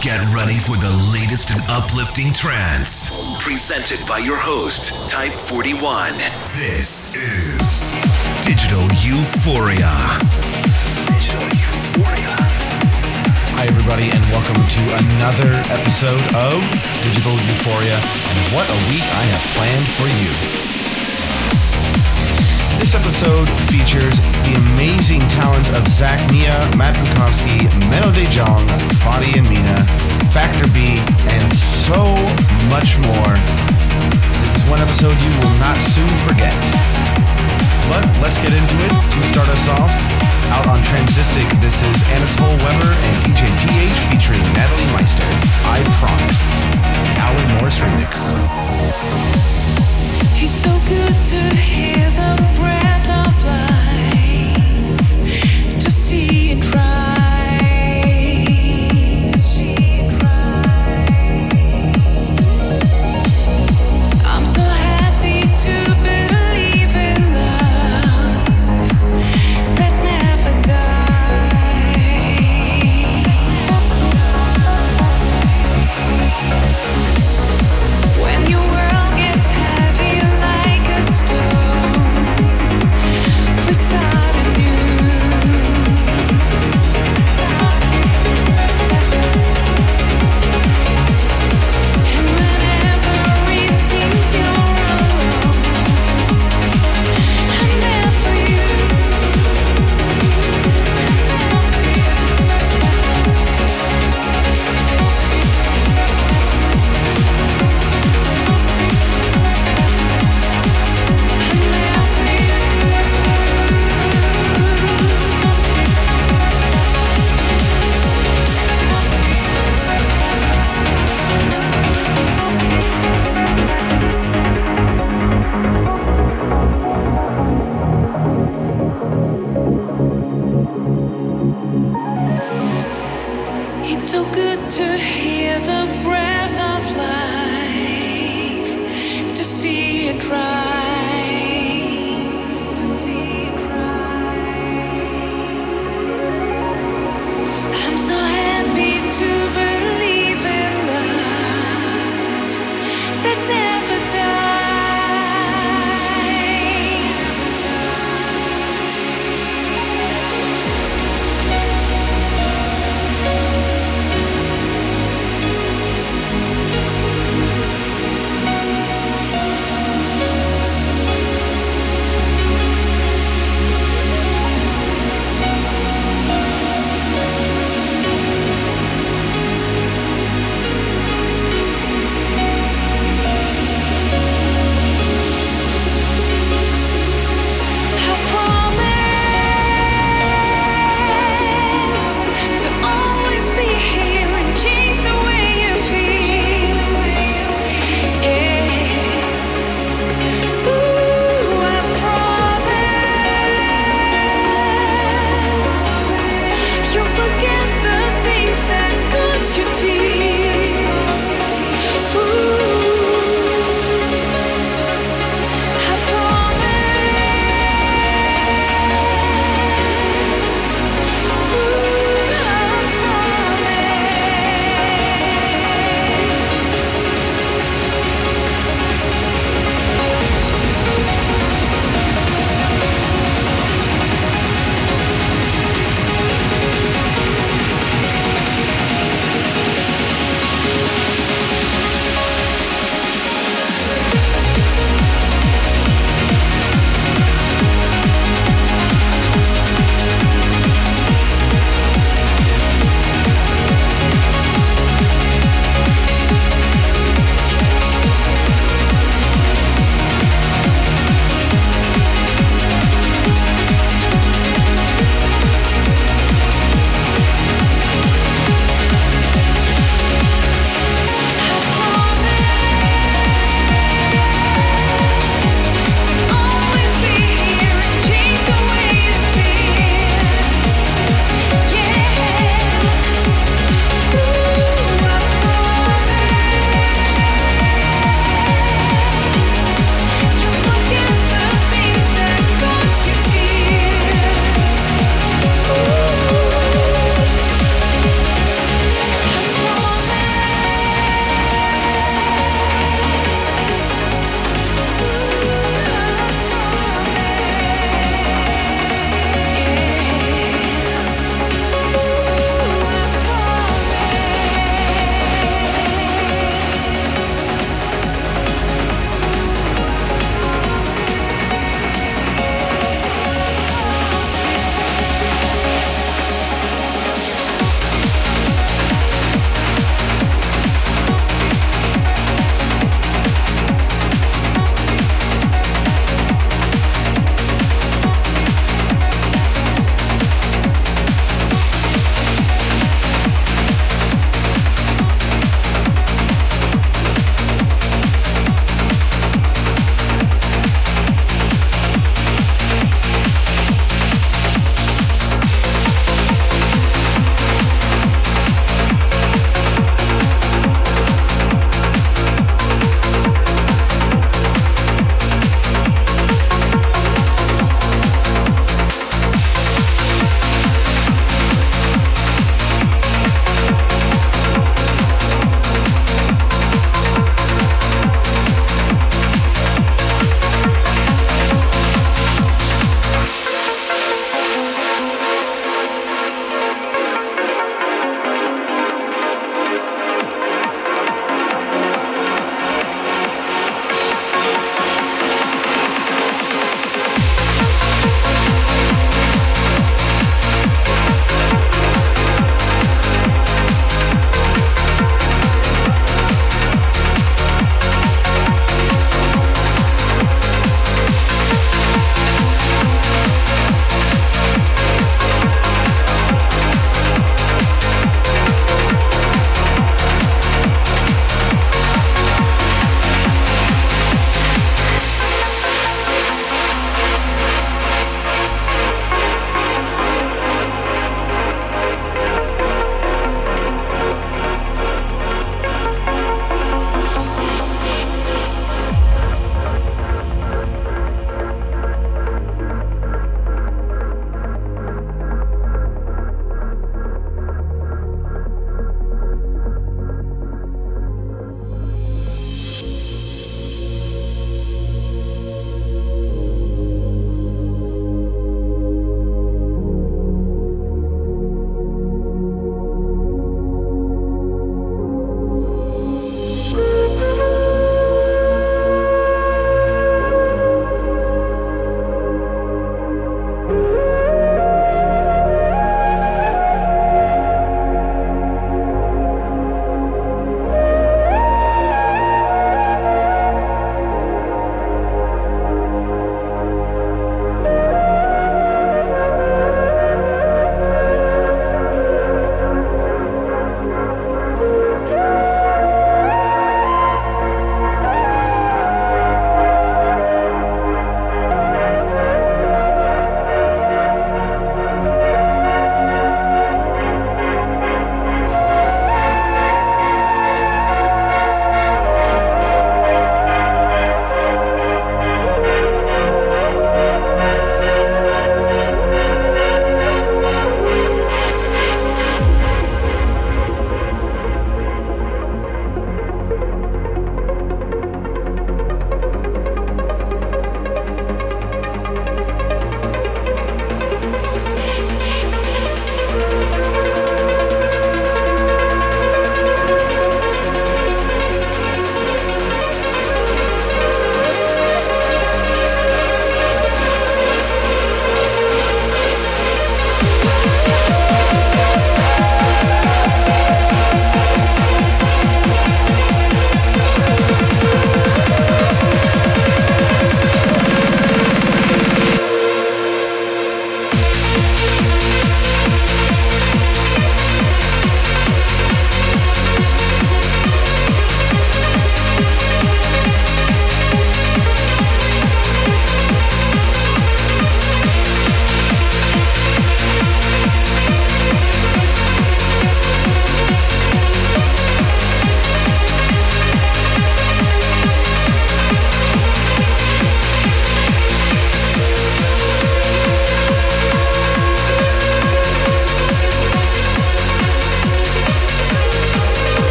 Get ready for the latest and uplifting trance. Presented by your host, Type 41. This is Digital Euphoria. Digital Euphoria. Hi, everybody, and welcome to another episode of Digital Euphoria. And what a week I have planned for you. This episode features the amazing talent of Zach Nia, Matt Bukowski, Menno De Jong, Fady and Mina, Factor B, and so much more. This is one episode you will not soon forget. But let's get into it. To start us off, out on Transistic, this is Anatole Weber and DJ TH featuring Natalie Meister. I Promise. Alan Morris remix. It's so good to hear the breath of life,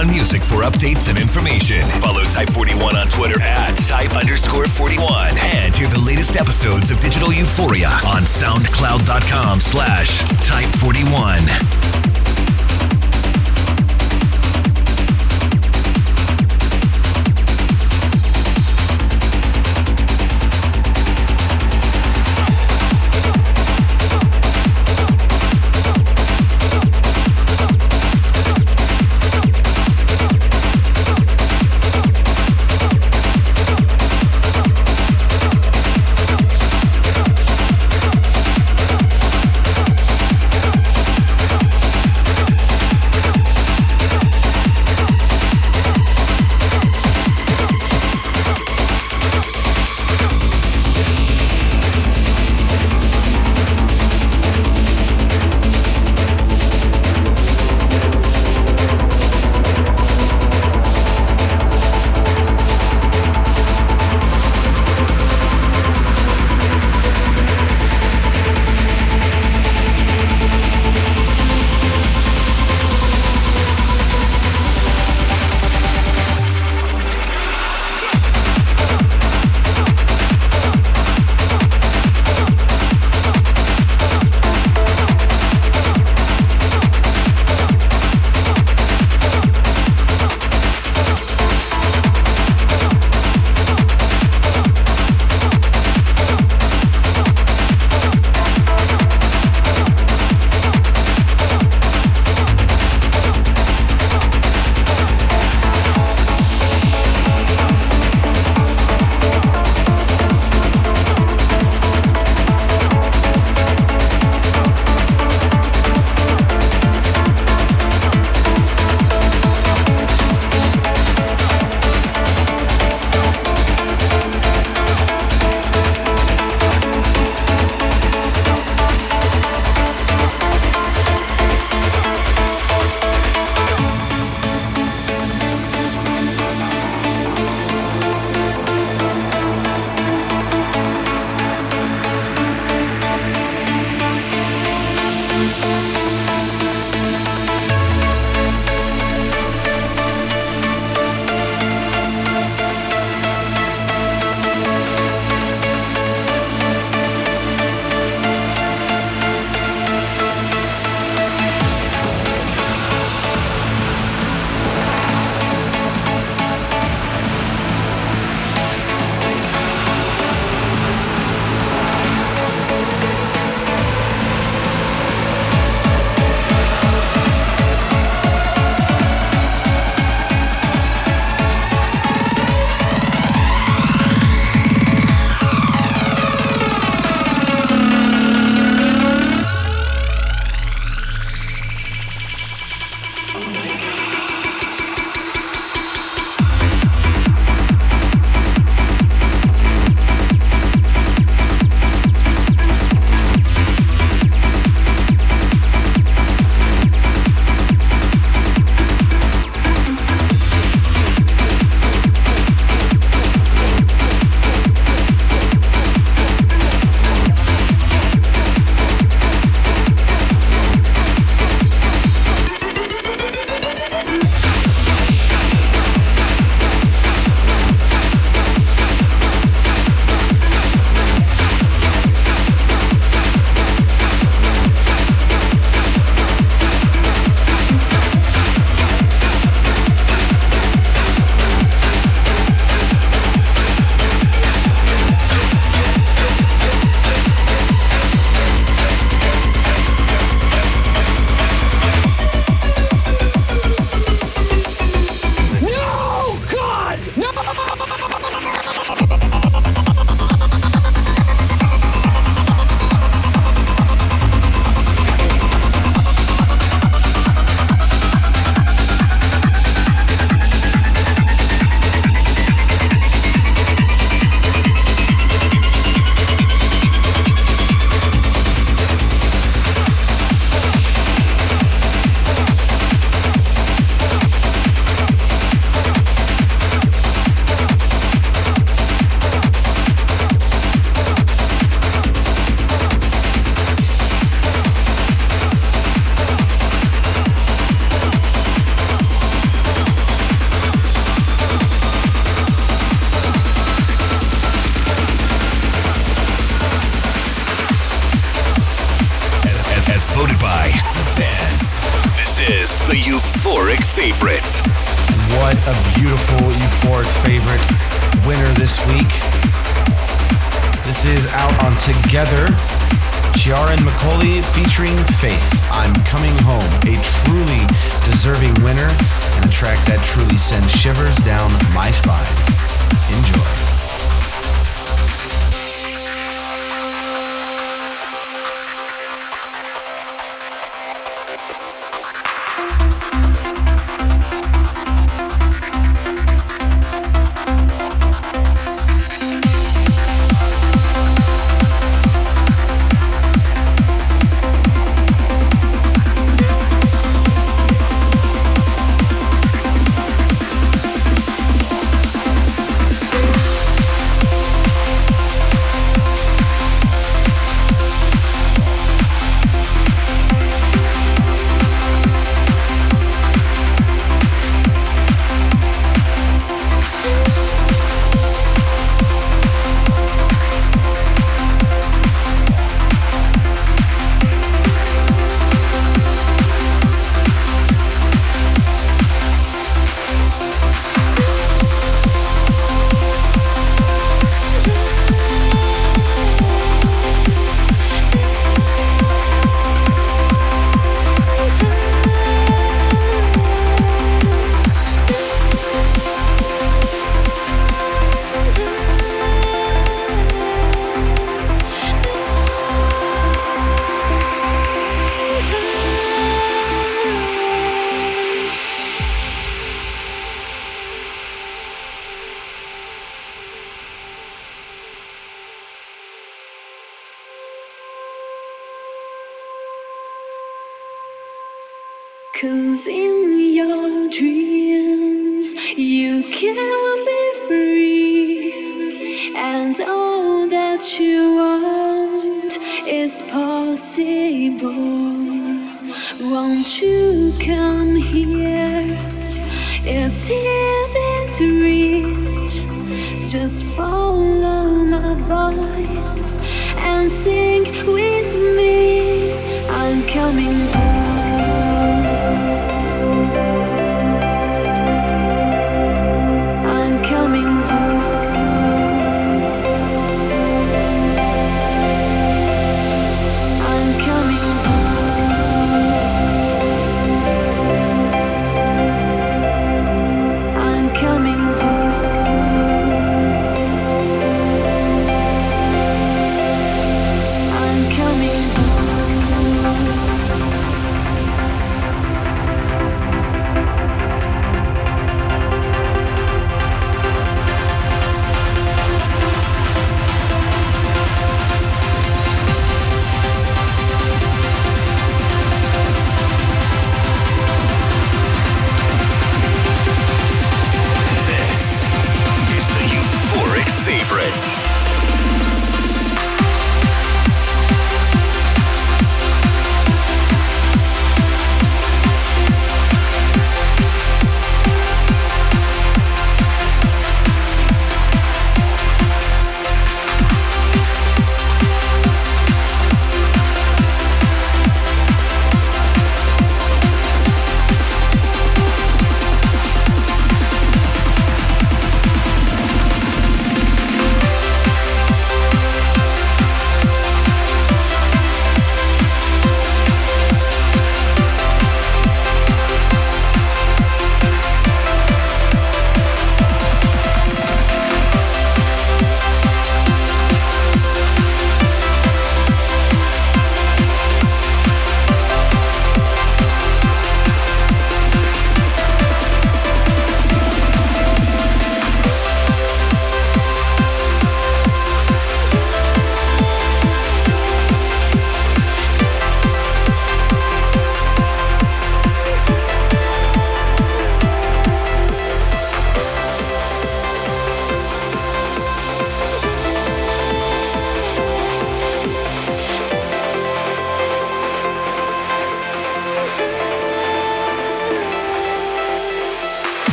41 music for updates and information. Follow Type 41 on Twitter at type underscore 41 and hear the latest episodes of Digital Euphoria on soundcloud.com slash type 41.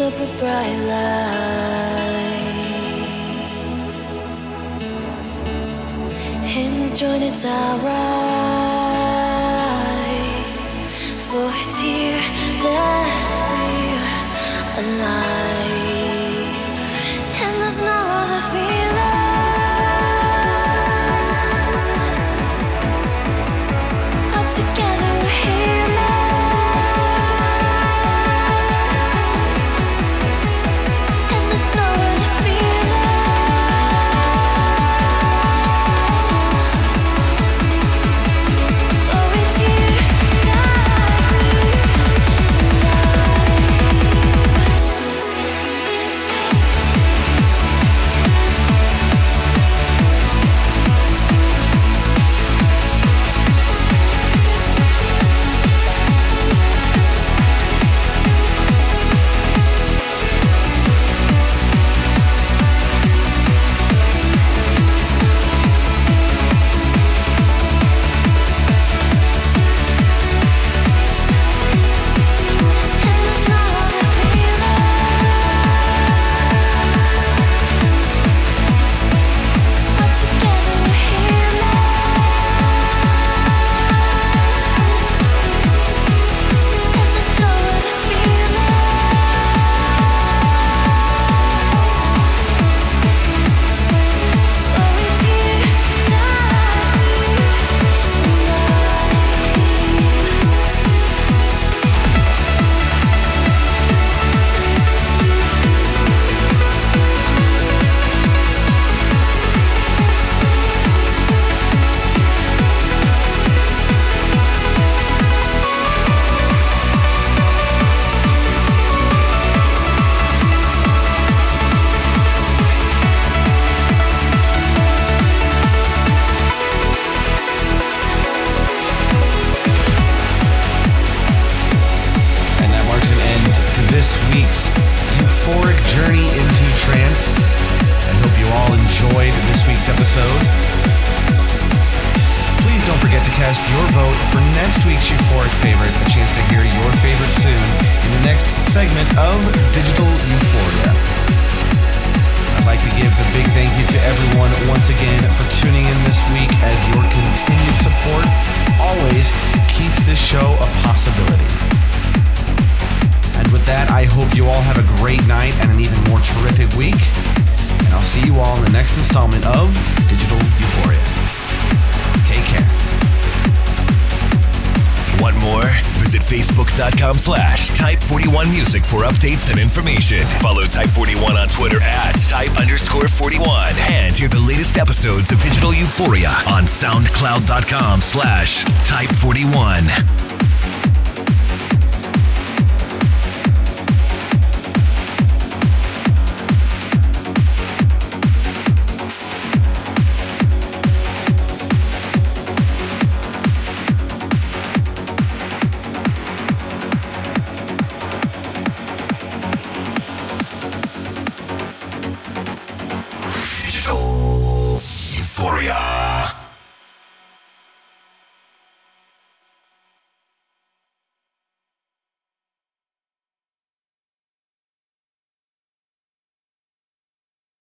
up with bright light. Hands join its our. Euphoria on soundcloud.com slash type 41.